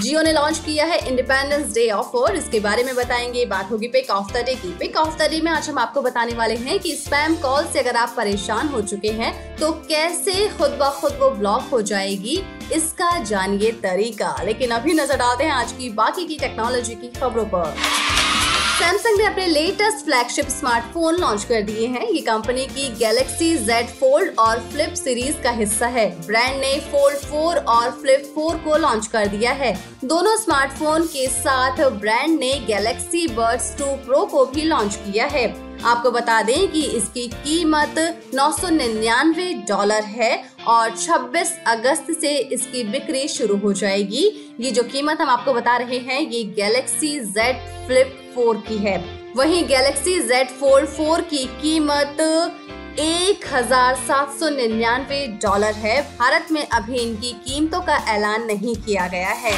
जियो ने लॉन्च किया है इंडिपेंडेंस डे ऑफ़ और इसके बारे में बताएँगे। बात होगी पिक ऑफ़ द डे की। पिक ऑफ़ द डे में आज हम आपको बताने वाले हैं कि स्पैम कॉल से अगर आप परेशान हो चुके हैं तो कैसे खुद ब खुद वो ब्लॉक हो जाएगी? इसका जानिए तरीका। लेकिन अभी नज़र डालते हैं आज की बाकी की टेक्नोलॉजी की खबरों पर। सैमसंग ने अपने लेटेस्ट फ्लैगशिप स्मार्टफ़ोन लॉन्च कर दिए हैं। ये कंपनी की गैलेक्सी Z फोल्ड और फ्लिप सीरीज़ का हिस्सा है। ब्रांड ने फोल्ड 4 और फ्लिप 4 को लॉन्च कर दिया है। दोनों स्मार्टफ़ोन के साथ ब्रांड ने गैलेक्सी बर्ड्स 2 प्रो को भी लॉन्च किया है। आपको बता दें कि इसकी कीमत नौ सौ निन्यानवे डॉलर है और 26 अगस्त से इसकी बिक्री शुरू हो जाएगी। ये जो कीमत हम आपको बता रहे हैं, ये गैलेक्सी Z फ्लिप 4 की है। वहीं गैलेक्सी Z फोल्ड 4 की कीमत एक हज़ार सात सौ निन्यानवे डॉलर है। भारत में अभी इनकी कीमतों का ऐलान नहीं किया गया है।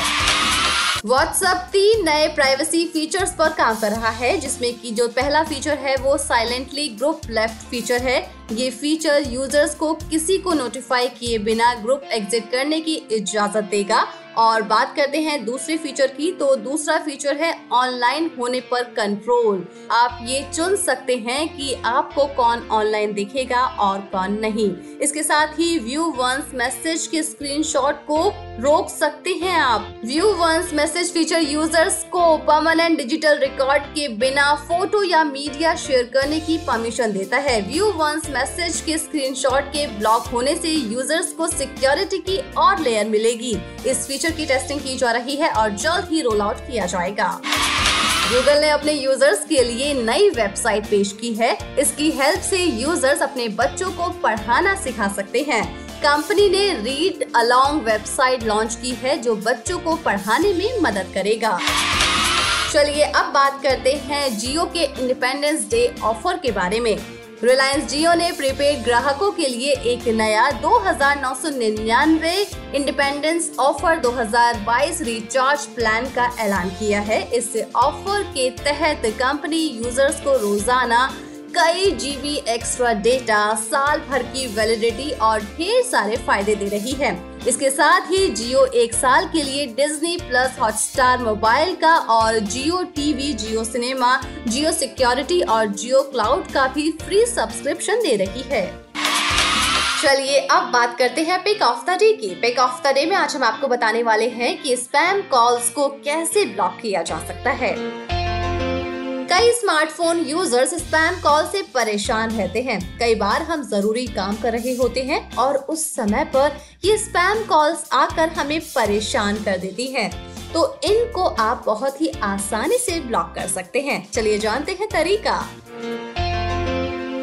व्हाट्सएप तीन नए प्राइवेसी फीचर्स पर काम कर रहा है, जिसमें कि जो पहला फीचर है, वो साइलेंटली ग्रुप लेफ़्ट फीचर है। ये फीचर यूज़र्स को किसी को नोटिफाई किए बिना ग्रुप एग्जिट करने की इजाज़त देगा। और बात करते हैं दूसरे फीचर की तो दूसरा फीचर है ऑनलाइन होने पर कंट्रोल आप ये चुन सकते हैं कि आपको कौन ऑनलाइन दिखेगा और कौन नहीं। इसके साथ ही व्यू वंस मैसेज के स्क्रीनशॉट को रोक सकते हैं आप। View once message feature users को परमानेंट डिजिटल रिकॉर्ड के बिना फ़ोटो या मीडिया शेयर करने की परमिशन देता है। व्यू वंस मैसेज के स्क्रीनशॉट के ब्लॉक होने से यूज़र्स को सिक्योरिटी की और लेयर मिलेगी। इस फीचर की टेस्टिंग की जा रही है और जल्द ही रोल आउट किया जाएगा। गूगल ने अपने यूज़र्स के लिए नई वेबसाइट पेश की है। इसकी हेल्प से यूज़र्स अपने बच्चों को पढ़ाना सिखा सकते हैं। कंपनी ने रीड अलोंग वेबसाइट लॉन्च की है जो बच्चों को पढ़ाने में मदद करेगा। चलिए अब बात करते हैं जियो के इंडिपेंडेंस डे ऑफ़र के बारे में। रिलायंस जियो ने प्रीपेड ग्राहकों के लिए एक नया दो हज़ार नौ सौ निन्यानवे इंडिपेंडेंस ऑफ़र 2022 रिचार्ज प्लान का ऐलान किया है। इस ऑफ़र के तहत कंपनी यूज़र्स को रोज़ाना कई जीबी एक्स्ट्रा डेटा साल भर की वैलिडिटी और ढेर सारे फ़ायदे दे रही है। इसके साथ ही जियो एक साल के लिए डिज्नी प्लस हॉटस्टार मोबाइल का और Jio TV Jio cinema Jio security और जियो क्लाउड का भी फ्री सब्सक्रिप्शन दे रही है। चलिए अब बात करते हैं पिक ऑफ़ द डे की। पिक ऑफ़ द डे में आज हम आपको बताने वाले हैं कि स्पैम कॉल्स को कैसे ब्लॉक किया जा सकता है। कई स्मार्टफ़ोन यूज़र्स स्पैम कॉल से परेशान रहते हैं। कई बार हम ज़रूरी काम कर रहे होते हैं और उस समय पर ये स्पैम कॉल्स आकर हमें परेशान कर देती हैं। तो इनको आप बहुत ही आसानी से ब्लॉक कर सकते हैं। चलिए जानते हैं तरीका।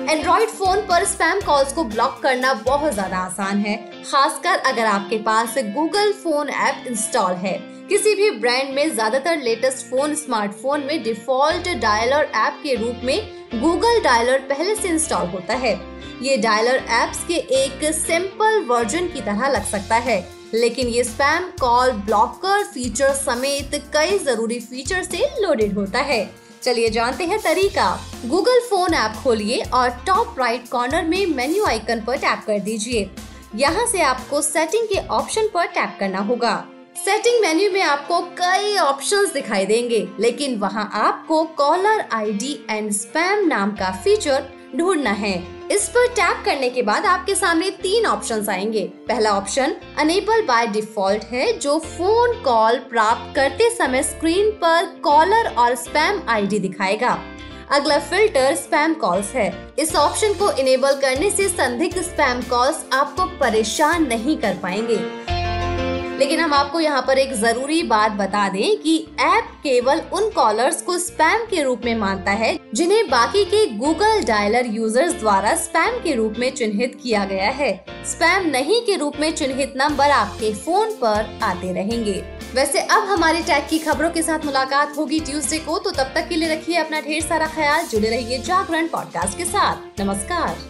एंड्रॉइड फ़ोन पर स्पैम कॉल्स को ब्लॉक करना बहुत ज़्यादा आसान है। खासकर अगर आपके पास गूगल फ़ोन ऐप इंस्टॉल है। किसी भी ब्रांड में ज़्यादातर लेटेस्ट फ़ोन स्मार्टफ़ोन में डिफ़ॉल्ट डायलर ऐप के रूप में गूगल डायलर पहले से इंस्टॉल होता है। ये डायलर एप्स के एक सिंपल वर्जन की तरह लग सकता है। लेकिन ये स्पैम कॉल ब्लॉकर फीचर समेत कई ज़रूरी फीचर से लोडेड होता है। चलिए जानते हैं तरीका। गूगल फ़ोन ऐप खोलिए और टॉप राइट कॉर्नर में मेन्यू आइकन पर टैप कर दीजिए। यहाँ से आपको सेटिंग के ऑप्शन पर टैप करना होगा। सेटिंग मेन्यू में आपको कई ऑप्शंस दिखाई देंगे, लेकिन वहाँ आपको कॉलर आईडी एंड स्पैम नाम का फीचर ढूंढना है। इस पर टैप करने के बाद आपके सामने तीन ऑप्शंस आएँगे। पहला ऑप्शन अनेबल बाय डिफ़ॉल्ट है, जो फ़ोन कॉल प्राप्त करते समय स्क्रीन पर कॉलर और स्पैम आईडी दिखाएगा। अगला फ़िल्टर स्पैम कॉल्स है। इस ऑप्शन को इनेबल करने से संदिग्ध स्पैम कॉल्स आपको परेशान नहीं कर पाएँगे। लेकिन हम आपको यहाँ पर एक ज़रूरी बात बता दें कि ऐप केवल उन कॉलर्स को स्पैम के रूप में मानता है जिन्हें बाकी के गूगल डायलर यूज़र्स द्वारा स्पैम के रूप में चिन्हित किया गया है। स्पैम नहीं के रूप में चिन्हित नंबर आपके फ़ोन पर आते रहेंगे। वैसे अब हमारे टैग की खबरों के साथ मुलाकात होगी ट्यूसडे को तो तब तक के लिए रखिए अपना ढेर सारा ख्याल, जुड़े रहिए जागरण पॉडकास्ट के साथ। नमस्कार।